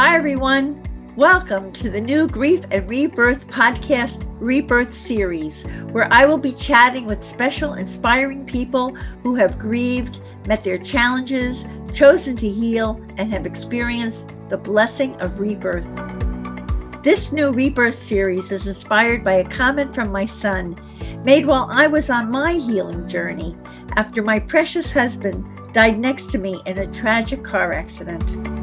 Hi, everyone. Welcome to the new Grief and Rebirth podcast Rebirth series, where I will be chatting with special, inspiring people who have grieved, met their challenges, chosen to heal, and have experienced the blessing of rebirth. This new Rebirth series is inspired by a comment from my son made while I was on my healing journey after my precious husband died next to me in a tragic car accident.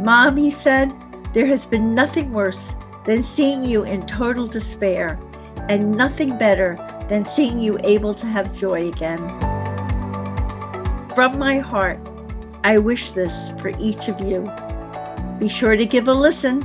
Mom, he said, there has been nothing worse than seeing you in total despair, and nothing better than seeing you able to have joy again. From my heart, I wish this for each of you. Be sure to give a listen.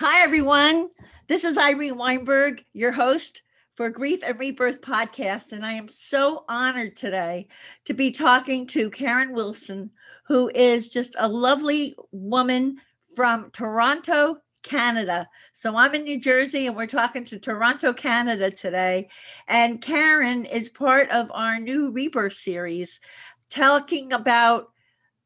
Hi, everyone. This is Irene Weinberg, your host for Grief and Rebirth podcast. And I am so honored today to be talking to Karen Wilson, who is just a lovely woman from Toronto, Canada. So I'm in New Jersey and we're talking to Toronto, Canada today. And Karen is part of our new Rebirth series, talking about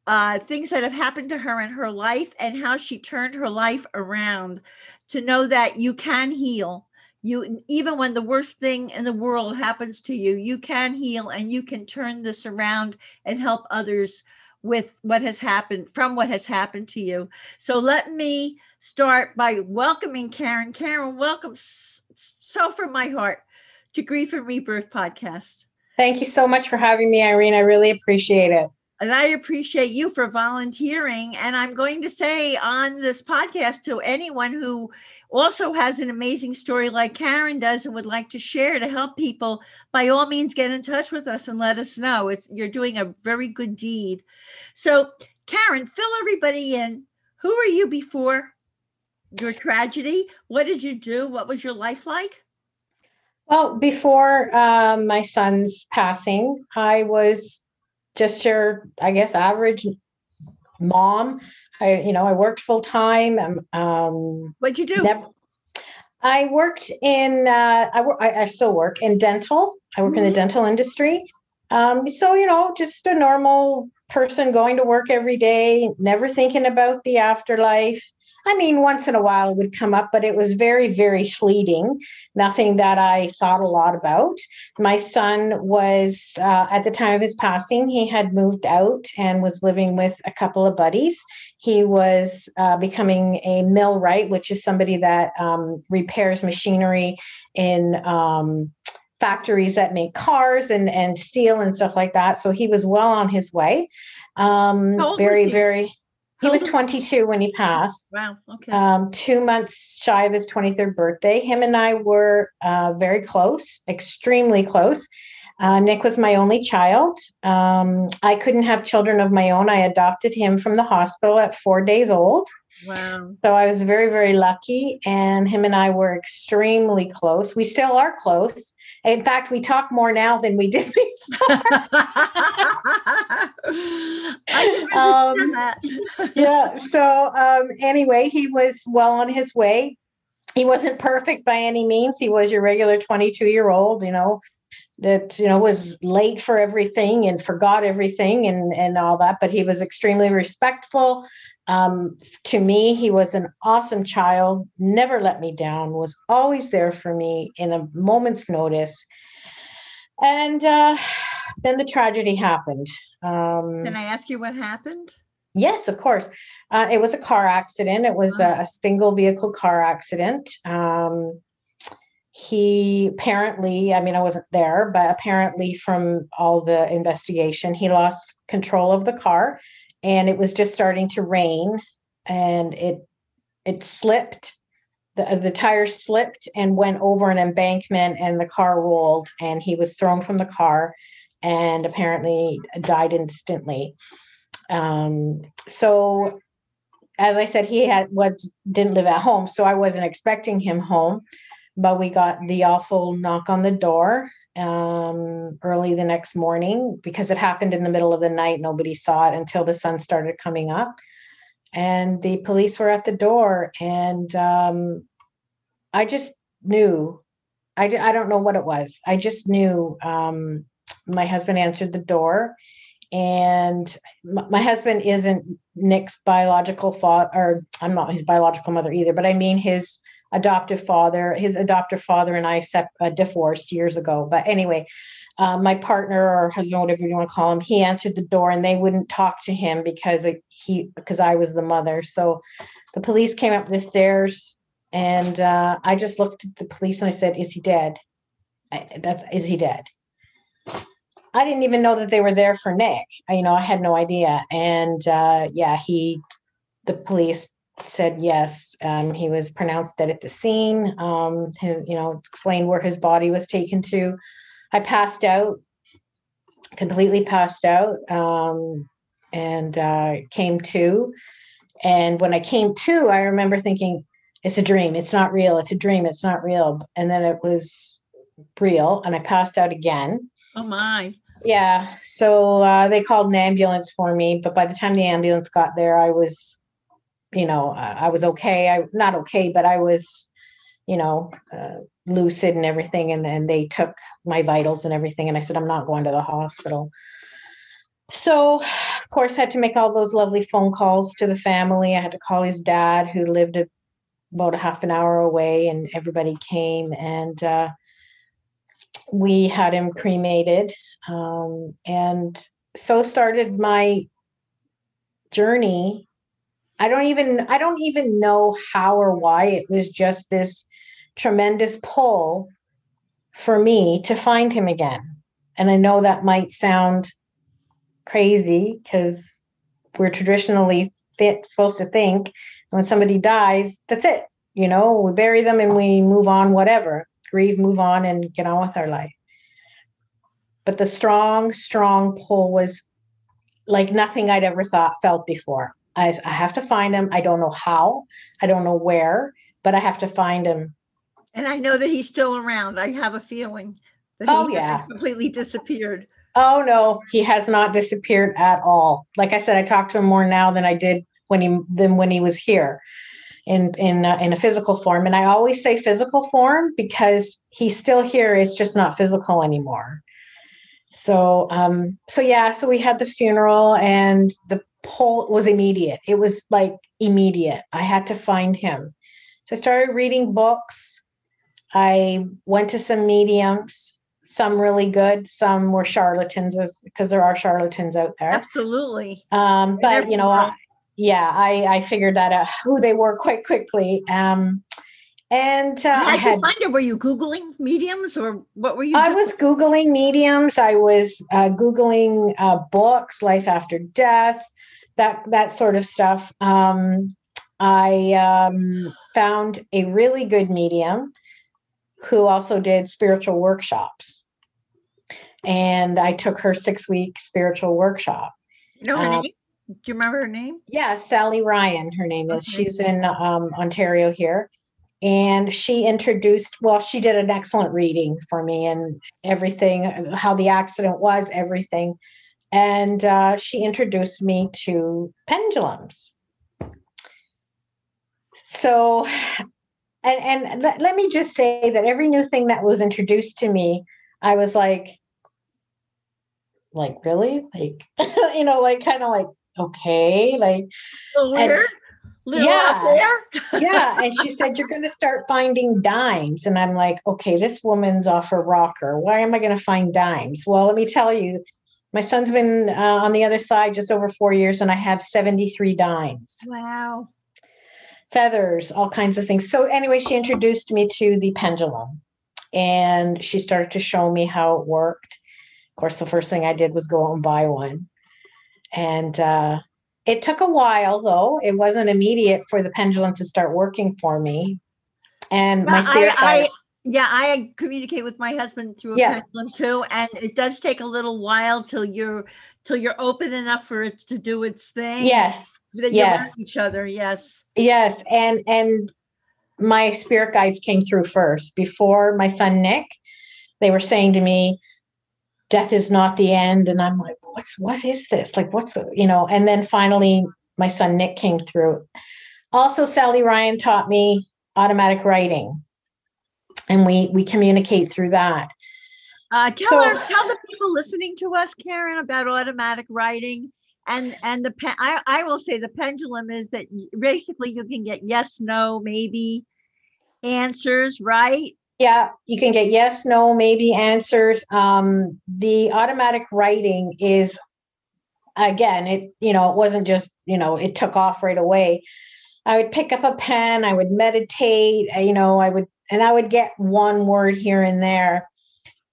uh, things that have happened to her in her life and how she turned her life around to know that you can heal you even when the worst thing in the world happens to you you can heal and you can turn this around and help others with what has happened from what has happened to you. So let me start by welcoming karen. Karen welcome so from my heart to grief and rebirth podcast. Thank you so much for having me irene. I really appreciate it and I appreciate you for volunteering. And I'm going to say on this podcast to anyone who also has an amazing story like Karen does and would like to share to help people, by all means, get in touch with us and let us know. It's you're doing a very good deed. So, Karen, fill everybody in. Who were you before your tragedy? What did you do? What was your life like? Well, before um, my son's passing, I was just your, I guess, average mom. I, you know, I worked full time. Um, um, What'd you do? Never, I worked in. Uh, I, work, I, I still work in dental. I work mm-hmm. in the mm-hmm. dental industry. Um, so you know, just a normal person going to work every day, never thinking about the afterlife. I mean, once in a while it would come up, but it was very, very fleeting. Nothing that I thought a lot about. My son was, uh, at the time of his passing, he had moved out and was living with a couple of buddies. He was uh, becoming a millwright, which is somebody that um, repairs machinery in um, factories that make cars and, and steel and stuff like that. So he was well on his way. Um, very, very he was 22 when he passed. Wow. Okay. Um, two months shy of his 23rd birthday. Him and I were uh, very close, extremely close. Uh, Nick was my only child. Um, I couldn't have children of my own. I adopted him from the hospital at four days old. Wow. So I was very, very lucky. And him and I were extremely close. We still are close. In fact, we talk more now than we did before. um, yeah. So um, anyway, he was well on his way. He wasn't perfect by any means. He was your regular 22 year old, you know, that you know was late for everything and forgot everything and and all that but he was extremely respectful um, to me, he was an awesome child, never let me down, was always there for me in a moment's notice. And uh, then the tragedy happened. Um, Can I ask you what happened? Yes, of course. Uh, it was a car accident. It was a, a single vehicle car accident. Um, he apparently, I mean, I wasn't there, but apparently, from all the investigation, he lost control of the car and it was just starting to rain and it it slipped. The, the tire slipped and went over an embankment and the car rolled and he was thrown from the car and apparently died instantly. Um, so as i said he had what didn't live at home so i wasn't expecting him home but we got the awful knock on the door um, early the next morning because it happened in the middle of the night. Nobody saw it until the sun started coming up. And the police were at the door. And um, I just knew, I, I don't know what it was. I just knew um, my husband answered the door and my, husband isn't nick's biological father or i'm not his biological mother either but i mean his adoptive father his adoptive father and i sep- uh, divorced years ago but anyway uh, my partner or husband whatever you want to call him he answered the door and they wouldn't talk to him because he because i was the mother so the police came up the stairs and uh, i just looked at the police and i said is he dead I, that's is he dead I didn't even know that they were there for Nick. I, you know, I had no idea. And uh, yeah, he, the police said yes. Um, he was pronounced dead at the scene. Um, his, you know, explained where his body was taken to. I passed out, completely passed out, um, and uh, came to. And when I came to, I remember thinking, "It's a dream. It's not real. It's a dream. It's not real." And then it was real, and I passed out again. Oh my. Yeah. So uh, they called an ambulance for me, but by the time the ambulance got there, I was, you know, uh, I was okay. I not okay, but I was, you know, uh, lucid and everything. And then they took my vitals and everything. And I said, I'm not going to the hospital. So, of course, I had to make all those lovely phone calls to the family. I had to call his dad, who lived about a half an hour away, and everybody came. And uh, we had him cremated um, and so started my journey i don't even i don't even know how or why it was just this tremendous pull for me to find him again and i know that might sound crazy because we're traditionally fit, supposed to think when somebody dies that's it you know we bury them and we move on whatever grieve move on and get on with our life but the strong, strong pull was like nothing I'd ever thought felt before. I, I have to find him. I don't know how, I don't know where, but I have to find him. And I know that he's still around. I have a feeling that Oh, he yeah. completely disappeared. Oh no, he has not disappeared at all. Like I said, I talk to him more now than I did when he than when he was here in in uh, in a physical form. And I always say physical form because he's still here. It's just not physical anymore. So um so yeah, so we had the funeral and the pull was immediate. It was like immediate. I had to find him. So I started reading books. I went to some mediums, some really good, some were charlatans because there are charlatans out there. Absolutely. Um, but you know, I, yeah, I I figured that out who they were quite quickly. Um, and uh, I did had find it? Were you Googling mediums or what were you I was Googling mediums. I was uh, Googling uh, books, life after death, that that sort of stuff. Um, I um, found a really good medium who also did spiritual workshops, and I took her six week spiritual workshop. You know her um, name? Do you remember her name? Yeah, Sally Ryan, her name is. Okay. She's in um, Ontario here. And she introduced, well, she did an excellent reading for me and everything, how the accident was, everything. And uh, she introduced me to pendulums. So, and, and let, let me just say that every new thing that was introduced to me, I was like, like, really? Like, you know, like, kind of like, okay, like, and weird? Little out there? yeah and she said you're going to start finding dimes and i'm like okay this woman's off her rocker why am i going to find dimes well let me tell you my son's been uh, on the other side just over four years and i have 73 dimes Wow. feathers all kinds of things. So anyway she introduced me to the pendulum and she started to show me how it worked. Of course the first thing i did was go out and buy one. And uh, it took a while though. It wasn't immediate for the pendulum to start working for me. And my Yeah, spirit I, guide, I, yeah, I communicate with my husband through a Yeah. pendulum too, and it does take a little while till you're till you're open enough for it to do its thing. yes that you learn yes. each other. Yes. yes and and my spirit guides came through first before my son nick they were saying to me death is not the end and i'm like what's what is this like what's the you know and then finally my son nick came through also sally ryan taught me automatic writing and we we communicate through that Uh, tell so, our, tell the people listening to us, Karen, about automatic writing. And and the I, I will say the pendulum is that basically you can get yes, no, maybe answers, right? Yeah, you can get yes, no, maybe answers. Um, the automatic writing is again, it you know, it wasn't just, you know, it took off right away. I would pick up a pen, I would meditate, you know, I would and I would get one word here and there.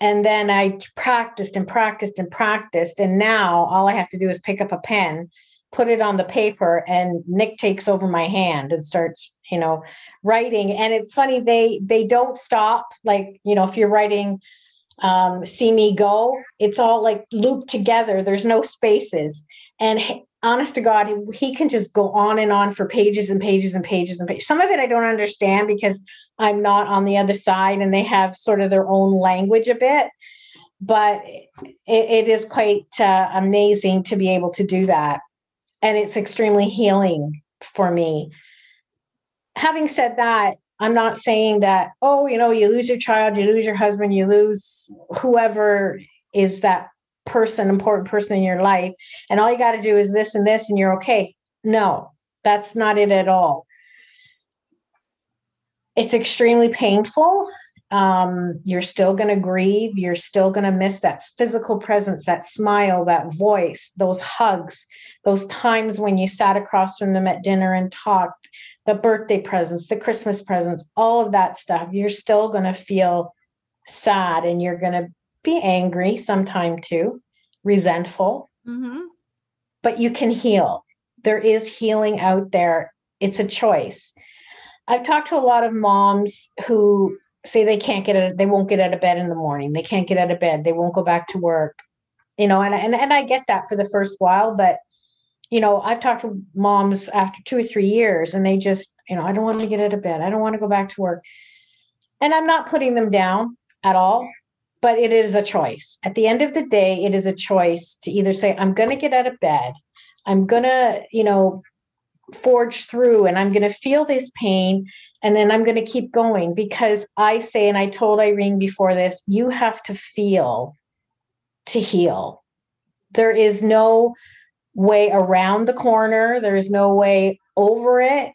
And then I practiced and practiced and practiced. And now all I have to do is pick up a pen, put it on the paper, and Nick takes over my hand and starts you know writing and it's funny they they don't stop like you know if you're writing um see me go it's all like looped together there's no spaces and honest to god he can just go on and on for pages and pages and pages and pages. Some of it i don't understand because i'm not on the other side and they have sort of their own language a bit but it, it is quite uh, amazing to be able to do that. And it's extremely healing for me. Having said that, I'm not saying that, oh, you know, you lose your child, you lose your husband, you lose whoever is that person, important person in your life, and all you got to do is this and this, and you're okay. No, that's not it at all. It's extremely painful. Um, you're still going to grieve. You're still going to miss that physical presence, that smile, that voice, those hugs, those times when you sat across from them at dinner and talked, the birthday presents, the Christmas presents, all of that stuff, you're still going to feel sad and you're going to be angry sometime too, resentful. Mm-hmm. But you can heal. There is healing out there. It's a choice. I've talked to a lot of moms who say they can't get it, they won't get out of bed in the morning. They can't get out of bed. They won't go back to work. You know, and, and, and I get that for the first while, but you know, I've talked to moms after two or three years and they just, you know, I don't want to get out of bed. I don't want to go back to work. And I'm not putting them down at all, but it is a choice. At the end of the day, it is a choice to either say, I'm going to get out of bed. I'm going to, you know, forge through and I'm going to feel this pain and then I'm going to keep going because I say, and I told Irene before this, you have to feel to heal. There is no way around the corner. There is no way over it.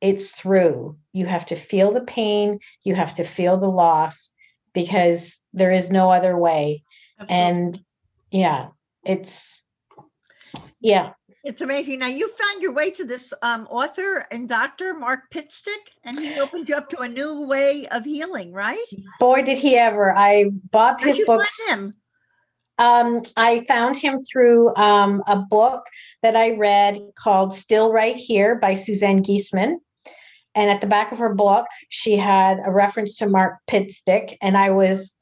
It's through. You have to feel the pain. You have to feel the loss because there is no other way. Absolutely. And yeah, it's, yeah. It's amazing. Now you found your way to this um, author and doctor, Mark Pitstick, and he opened you up to a new way of healing, right? Boy, did he ever! I bought his books. him? Um, I found him through um, a book that I read called Still Right Here by Suzanne Giesemann. And at the back of her book, she had a reference to Mark Pitstick. And I was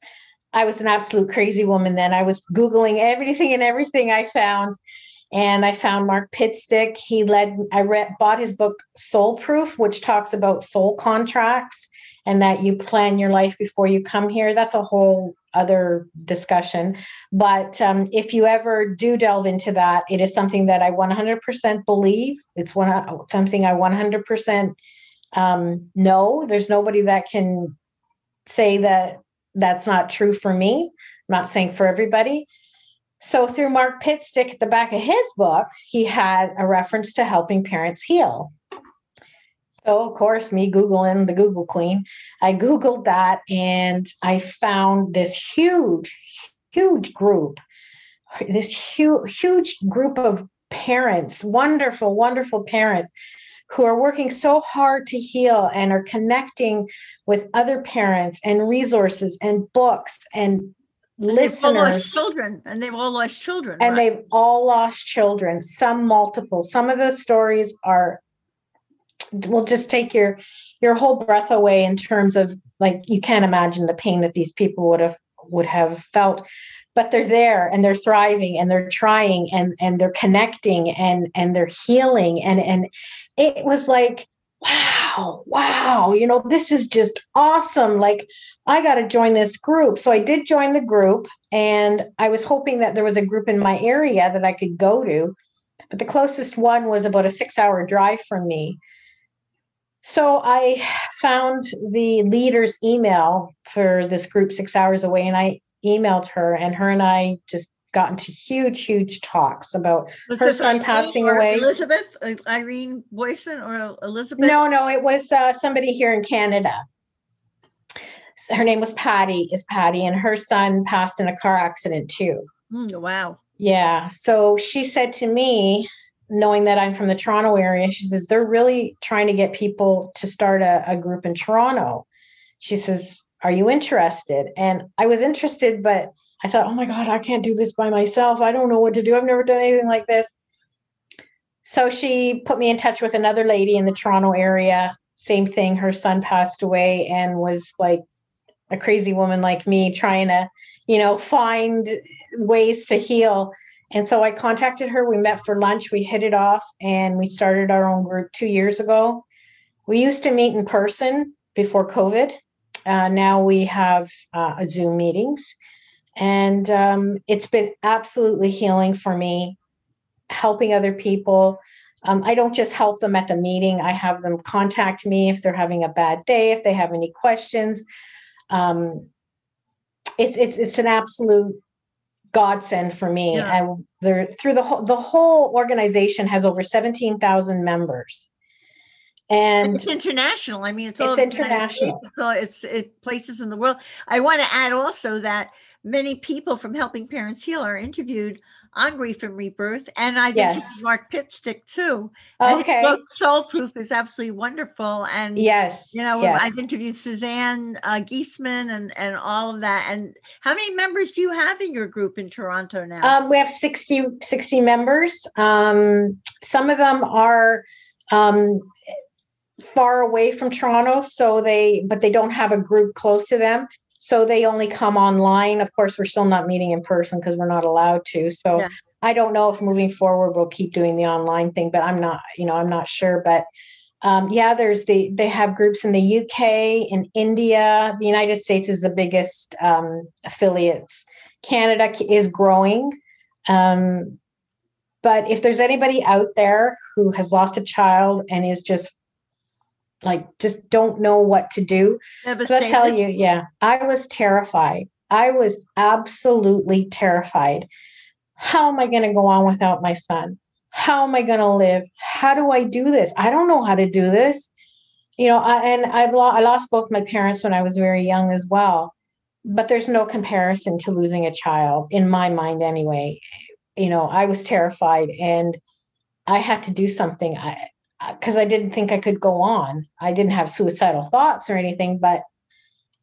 I was an absolute crazy woman then. I was Googling everything and everything I found. And I found Mark Pitstick. He led, I read, bought his book Soul Proof, which talks about soul contracts and that you plan your life before you come here. That's a whole other discussion. But um, if you ever do delve into that, it is something that I 100% believe. It's one something I 100% um, know. There's nobody that can say that that's not true for me. I'm not saying for everybody. So through Mark Pitstick at the back of his book, he had a reference to helping parents heal. So, of course, me Googling the Google Queen, I Googled that and I found this huge, huge group, this huge, huge group of parents, wonderful, wonderful parents who are working so hard to heal and are connecting with other parents and resources and books and, and listeners. children and they've all lost children and right? they've all lost children some multiple. Some of the stories are will just take your your whole breath away in terms of like you can't imagine the pain that these people would have would have felt but they're there and they're thriving and they're trying and and they're connecting and and they're healing. And and it was like wow wow you know this is just awesome. Like i got to join this group. So i did join the group and i was hoping that there was a group in my area that i could go to but the closest one was about a 6 hour drive from me. So I found the leader's email for this group six hours away, and I emailed her, and her and I just got into huge, huge talks about Was her son Irene passing away. Elizabeth, Uh, Irene Boyson or Elizabeth? No, no, it was uh, somebody here in Canada. Her name was Patty, is Patty, and her son passed in a car accident too. Mm, wow. Yeah. So she said to me, knowing that I'm from the Toronto area, she says, they're really trying to get people to start a, a group in Toronto. She says, Are you interested? And I was interested, but I thought, Oh my God, I can't do this by myself. I don't know what to do. I've never done anything like this. So she put me in touch with another lady in the Toronto area. Same thing. Her son passed away and was like a crazy woman like me trying to, you know, find ways to heal. And so I contacted her. We met for lunch. We hit it off and we started our own group two years ago. We used to meet in person before COVID. Uh, now we have uh, Zoom meetings. And um, it's been absolutely healing for me, helping other people. Um, I don't just help them at the meeting, I have them contact me if they're having a bad day, if they have any questions. Um, it's, it's, it's an absolute godsend for me. Yeah. And through the whole the whole organization has over 17,000 members. And it's international. I mean, it's all It's international. It's it places in the world. I want to add also that many people from Helping Parents Heal are interviewed on Grief and Rebirth, and I've Yes. interviewed Mark Pitstick too. Okay. book, Soul Proof is absolutely wonderful, and Yes. you know. I've interviewed Suzanne uh, Giesemann and and all of that. And how many members do you have in your group in Toronto now? Um, we have 60, 60 members. Um, some of them are um, far away from Toronto, so they, but they don't have a group close to them. So they only come online. Of course, we're still not meeting in person because we're not allowed to. So Yeah. I don't know if moving forward we'll keep doing the online thing, but I'm not, you know, I'm not sure. But um, yeah, there's the they have groups in the UK, in India. The United States is the biggest um, affiliates. Canada is growing. Um, but if there's anybody out there who has lost a child and is just like just don't know what to do, 'cause I tell you, yeah, I was terrified. I was absolutely terrified. How am I going to go on without my son? How am I going to live? How do I do this? I don't know how to do this. You know, I, and I've lo- I lost both my parents when I was very young as well. But there's no comparison to losing a child in my mind, anyway. You know, I was terrified, and I had to do something. I because I didn't think I could go on. I didn't have suicidal thoughts or anything, but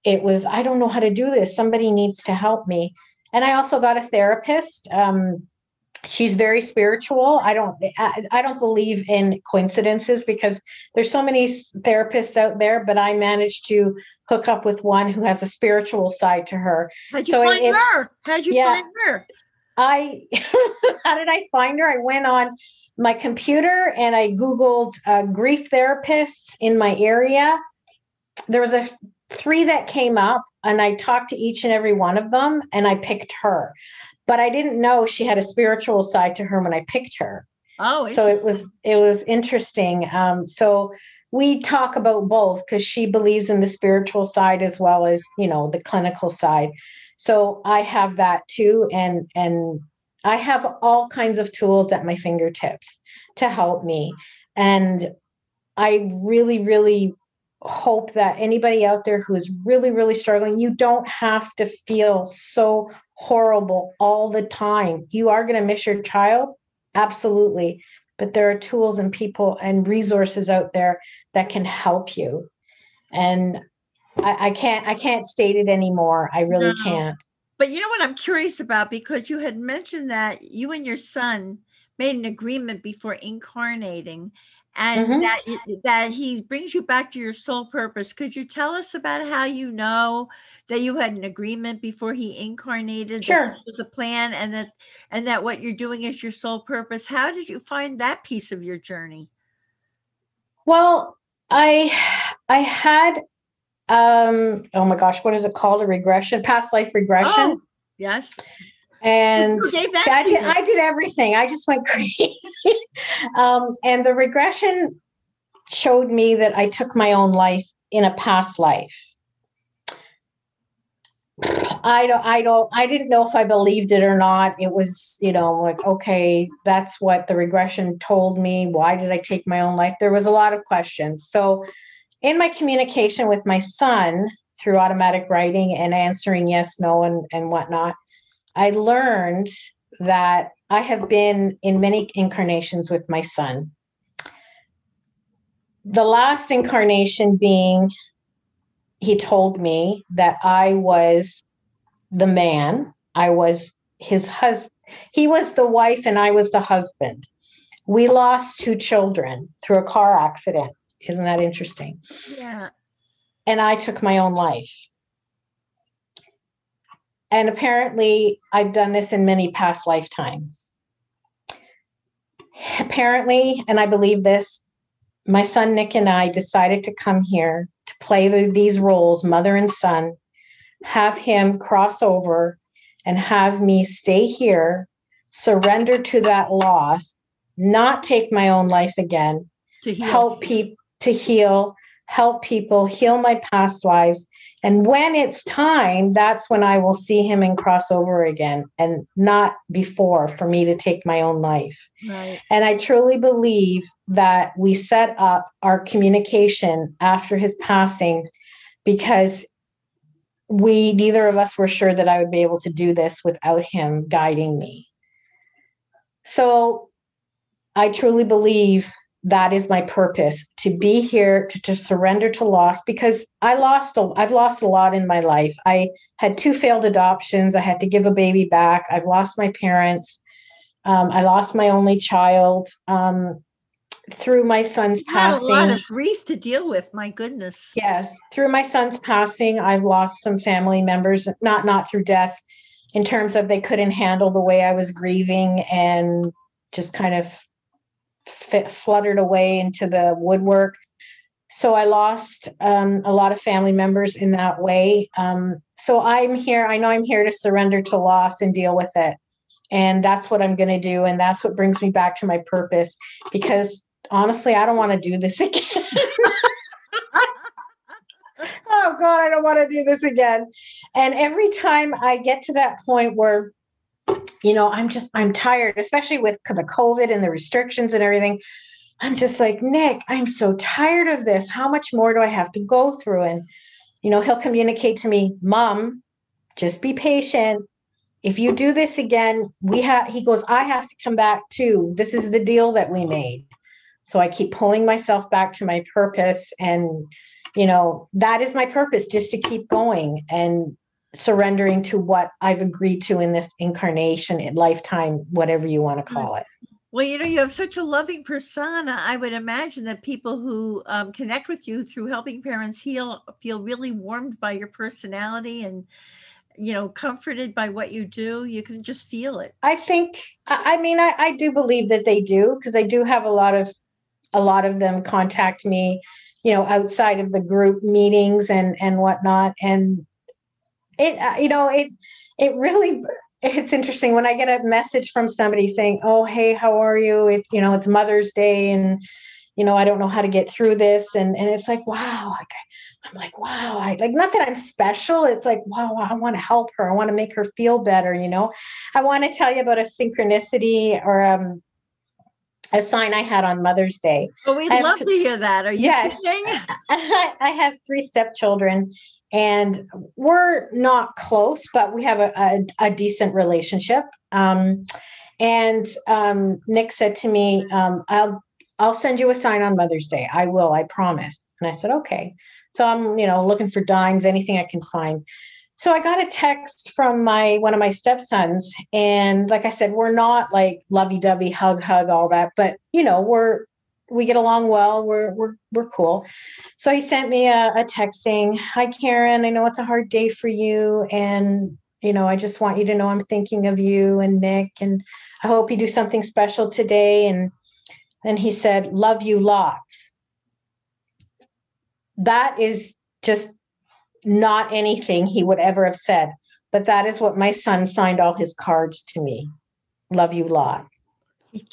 it was I don't know how to do this. Somebody needs to help me. And I also got a therapist. Um, she's very spiritual. I don't I, I don't believe in coincidences because there's so many therapists out there, but I managed to hook up with one who has a spiritual side to her. How'd you so find if- her? How'd you Yeah. find her? I how did I find her? I went on my computer and I googled uh, grief therapists in my area. There was a three that came up, and I talked to each and every one of them, and I picked her. But I didn't know she had a spiritual side to her when I picked her Oh, so it was it was interesting um so we talk about both because she believes in the spiritual side as well as you know the clinical side so i have that too and and i have all kinds of tools at my fingertips to help me. And i really really hope that anybody out there who is really really struggling you don't have to feel so horrible all the time. You are going to miss your child absolutely but there are tools and people and resources out there that can help you. And i, I can't i can't state it anymore i really No. can't But you know what I'm curious about because you had mentioned that you and your son made an agreement before incarnating and Mhm. that that he brings you back to your soul purpose. Could you tell us about how you know that you had an agreement before he incarnated? that Sure. there was a plan and that and that what you're doing is your soul purpose. How did you find that piece of your journey? well i i had um oh my gosh what is it called a regression past life regression Oh, yes. and Who gave that so I did. I did everything. I just went crazy. um, and the regression showed me that I took my own life in a past life. I don't, I don't, I didn't know if I believed it or not. It was, you know, like, okay, that's what the regression told me. Why did I take my own life? There was a lot of questions. So, in my communication with my son through automatic writing and answering yes, no, and, and whatnot, I learned that I have been in many incarnations with my son. The last incarnation being he told me that I was the man, I was his husband. He was the wife and I was the husband. We lost two children through a car accident. Isn't that interesting? Yeah. And I took my own life. And apparently, I've done this in many past lifetimes. Apparently, and I believe this, my son Nick and I decided to come here to play the, these roles, mother and son, have him cross over and have me stay here, surrender to that loss, not take my own life again, To heal. help people to heal, help people heal my past lives. And when it's time, that's when I will see him and cross over again, and not before for me to take my own life. Right. And I truly believe that we set up our communication after his passing because we, neither of us were sure that I would be able to do this without him guiding me. So I truly believe that is my purpose to be here to, to surrender to loss because I lost a, I've lost a lot in my life. I had two failed adoptions. I had to give a baby back. I've lost my parents. Um, I lost my only child um, through my son's You had a lot of grief to deal with. My goodness. Yes, through my son's passing, I've lost some family members. Not not through death, in terms of they couldn't handle the way I was grieving and just kind of fit, fluttered away into the woodwork. So I lost um, a lot of family members in that way. Um, so I'm here. I know I'm here to surrender to loss and deal with it. And that's what I'm going to do. And that's what brings me back to my purpose because honestly, I don't want to do this again. oh God, I don't want to do this again. And every time I get to that point where, you know, I'm just, I'm tired, especially with the COVID and the restrictions and everything. I'm just like, Nick, I'm so tired of this. How much more do I have to go through? And, you know, he'll communicate to me, Mom, just be patient. If you do this again, we have, he goes, I have to come back too. This is the deal that we made. So I keep pulling myself back to my purpose. And, you know, that is my purpose, just to keep going and surrendering to what I've agreed to in this incarnation, in lifetime, whatever you want to call it. Well, you know, you have such a loving persona. I would imagine that people who um, connect with you through helping parents heal feel really warmed by your personality and, you know, comforted by what you do. You can just feel it. I think, I mean, I, I do believe that they do because I do have a lot of, a lot of them contact me, you know, outside of the group meetings and and whatnot, and it, uh, you know, it it really it's interesting when I get a message from somebody saying, "Oh, hey, how are you?" It you know, it's Mother's Day, and you know, I don't know how to get through this, and and it's like, wow, like I'm like, wow, I like not that I'm special. It's like, wow, I want to help her. I want to make her feel better. You know, I want to tell you about a synchronicity or um a sign I had on Mother's Day. But we'd I love to- to hear that. Are you Yes. I have three stepchildren, and we're not close, but we have a, a, a decent relationship. Um, and um, Nick said to me, um, "I'll I'll send you a sign on Mother's Day. I will. I promise." And I said, "Okay." So I'm you know looking for dimes, anything I can find. So I got a text from my one of my stepsons, and like I said, we're not like lovey-dovey, hug, hug, all that, but you know we're we get along well. We're we're we're cool. So he sent me a, a text saying, Hi, Karen. I know it's a hard day for you. And, you know, I just want you to know I'm thinking of you and Nick. And I hope you do something special today. And then he said, Love you lots. That is just not anything he would ever have said. But that is what my son signed all his cards to me. Love you lot.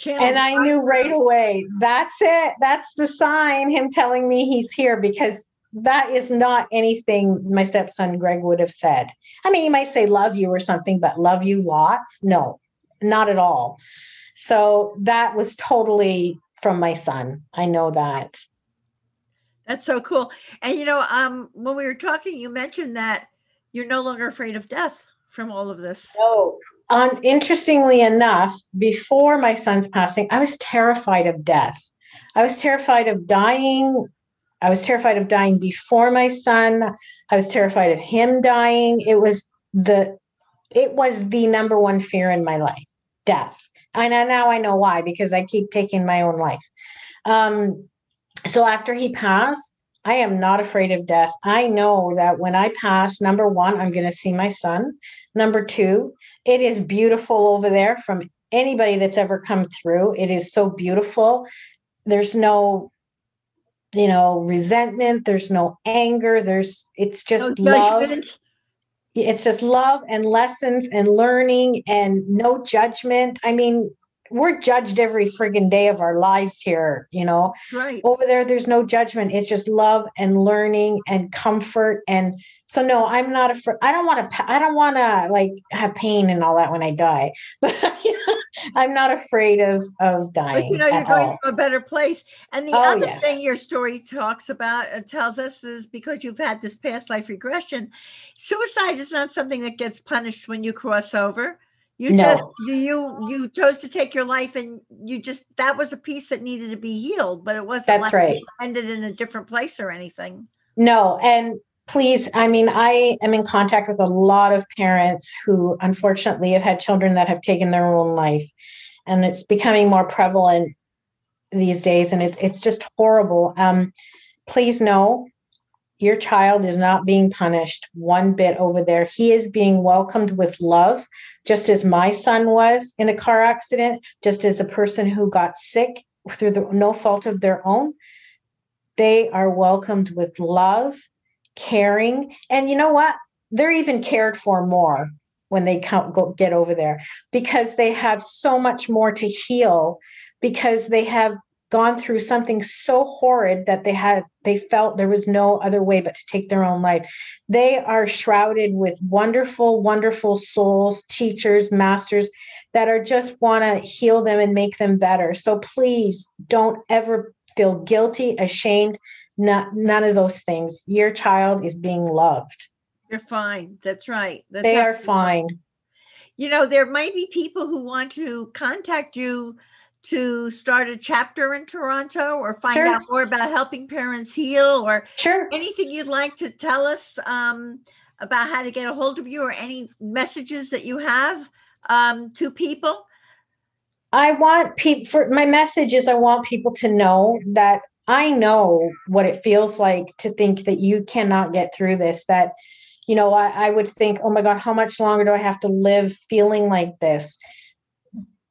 And I knew right away that's it. That's the sign, him telling me he's here because that is not anything my stepson Greg would have said. I mean, he might say love you or something, but love you lots? No, not at all. So that was totally from my son. I know that. That's so cool. And you know, um, when we were talking, you mentioned that you're no longer afraid of death from all of this. No. Um, interestingly enough, before my son's passing, I was terrified of death. I was terrified of dying. I was terrified of dying before my son. I was terrified of him dying. It was the it was the number one fear in my life, death. And now I know why because I keep taking my own life. Um, so after he passed, I am not afraid of death. I know that when I pass, number one, I'm going to see my son. Number two, it is beautiful over there from anybody that's ever come through. It is so beautiful. There's no, you know, resentment. There's no anger. There's, it's just No love. It's just love and lessons and learning and no judgment. I mean, we're judged every friggin' day of our lives here, you know Right. over there there's no judgment it's just love and learning and comfort and so no i'm not afraid i don't want to i don't want to like have pain and all that when i die but i'm not afraid of of But dying you know, you're going all. to a better place. And the Oh, other yes. thing your story talks about and tells us is because you've had this past life regression, suicide is not something that gets punished when you cross over. You just No. you you you chose to take your life and you just that was a piece that needed to be healed, but it wasn't That's like right. ended in a different place or anything. no and please i mean i am in contact with a lot of parents who unfortunately have had children that have taken their own life and it's becoming more prevalent these days and it's it's just horrible um please know your child is not being punished one bit over there. He is being welcomed with love just as my son was in a car accident just as a person who got sick through the no fault of their own. They are welcomed with love caring and you know what? They're even cared for more when they come, go get over there because they have so much more to heal because they have gone through something so horrid that they had they felt there was no other way but to take their own life. They are shrouded with wonderful wonderful souls teachers masters that are just want to heal them and make them better. So please don't ever feel guilty ashamed not, none of those things. Your child is being loved. You're fine. That's right. That's they are fine. You know, there might be people who want to contact you to start a chapter in Toronto or find Sure. out more about helping parents heal or sure anything you'd like to tell us um, about how to get a hold of you or any messages that you have um, to people. I want people for my message is I want people to know that I know what it feels like to think that you cannot get through this. That, you know, I, I would think, oh my God, how much longer do I have to live feeling like this?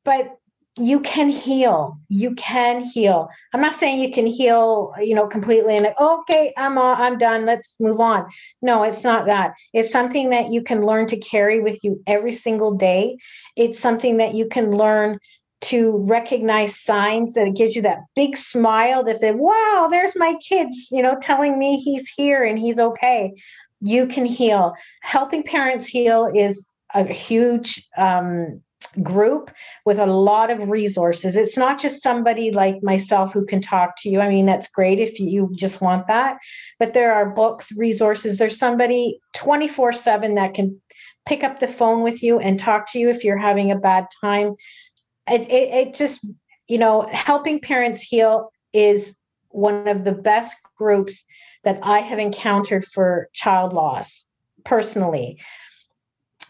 But you can heal. You can heal. I'm not saying you can heal, you know, completely and like, okay, I'm all, I'm done. Let's move on. No, it's not that. It's something that you can learn to carry with you every single day. It's something that you can learn to recognize signs that it gives you that big smile that said, wow, there's my kids, you know, telling me he's here and he's okay. You can heal. Helping parents heal is a huge um, group with a lot of resources. It's not just somebody like myself who can talk to you. I mean, that's great if you just want that, but there are books, resources. There's somebody 24 7 that can pick up the phone with you and talk to you if you're having a bad time it, it, it just you know helping parents heal is one of the best groups that i have encountered for child loss personally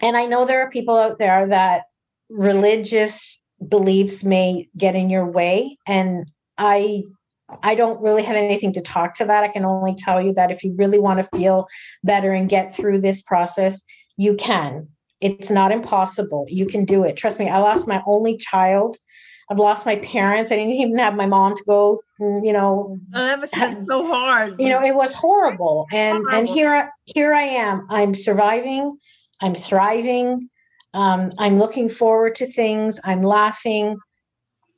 and i know there are people out there that religious beliefs may get in your way and i i don't really have anything to talk to that i can only tell you that if you really want to feel better and get through this process you can it's not impossible. You can do it. Trust me, I lost my only child. I've lost my parents. I didn't even have my mom to go, you know, Oh, that was have so hard. you know, it was horrible. And and here I- here I am. I'm surviving. I'm thriving. Um, I'm looking forward to things. I'm laughing.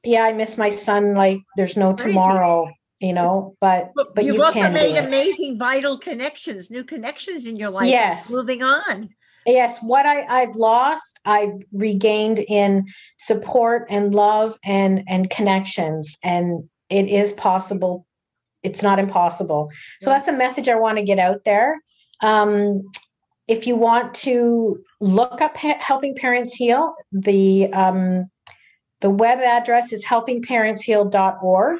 Yeah, I miss my son like there's no tomorrow. you know, but But, but you've you also made amazing, vital connections, new connections in your life. Yes. Moving on. yes what i i've lost i've regained in support and love and and connections and it is possible it's not impossible so that's a message i want to get out there um if you want to look up helping parents heal the um the web address is helpingparentsheal.org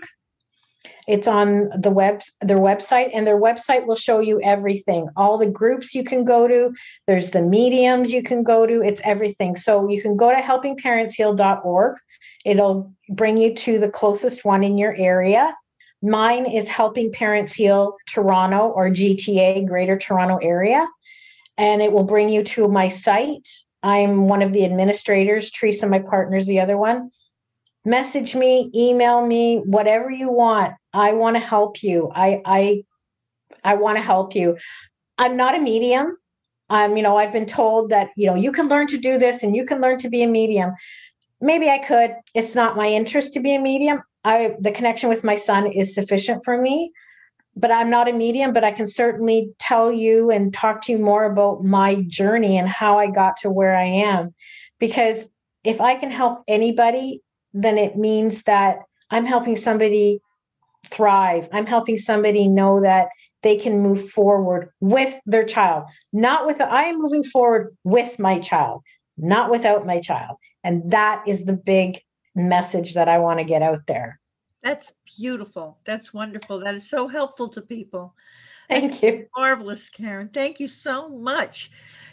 it's on the web their website and their website will show you everything. All the groups you can go to there's the mediums you can go to it's everything. So you can go to helpingparentsheal.org it'll bring you to the closest one in your area. Mine is helping parents heal toronto or gta greater toronto area and it will bring you to my site. I'm one of the administrators. Teresa my partner is the other one. Message me email me whatever you want. I want to help you. I i i want to help you. I'm not a medium. Um you know i've been told that you know you can learn to do this and you can learn to be a medium. Maybe i could. It's not my interest to be a medium. I the connection with my son is sufficient for me but i'm not a medium but i can certainly tell you and talk to you more about my journey and how i got to where i am. Because if i can help anybody then it means that i'm helping somebody thrive. I'm helping somebody know that they can move forward with their child. Not with i am moving forward with my child not without my child. And that is the big message that i want to get out there That's beautiful. That's wonderful. That is so helpful to people. thank you Marvelous, Karen. Thank you so much.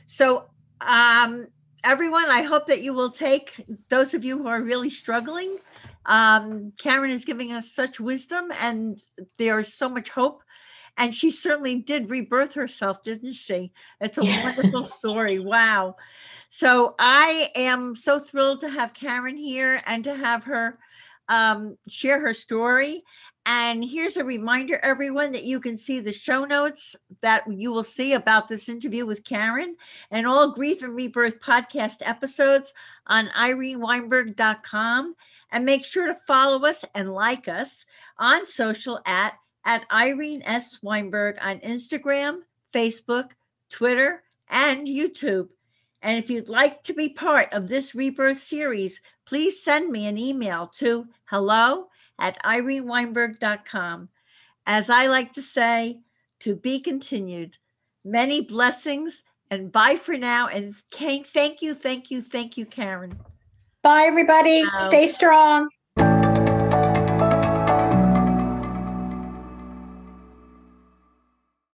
So, um, everyone, I hope that you will take those of you who are really struggling. Um, Karen is giving us such wisdom, and there is so much hope. And she certainly did rebirth herself, didn't she? It's a Yeah. wonderful story. Wow. So I am so thrilled to have Karen here and to have her um, share her story. And here's a reminder, everyone, that you can see the show notes that you will see about this interview with Karen and all Grief and Rebirth podcast episodes on ireneweinberg.com. And make sure to follow us and like us on social at, at Irene S. Weinberg on Instagram, Facebook, Twitter, and YouTube. And if you'd like to be part of this rebirth series, please send me an email to hello at ireneweinberg.com. As I like to say, to be continued. Many blessings and bye for now. And thank you, thank you, thank you, Karen. bye everybody Wow. stay strong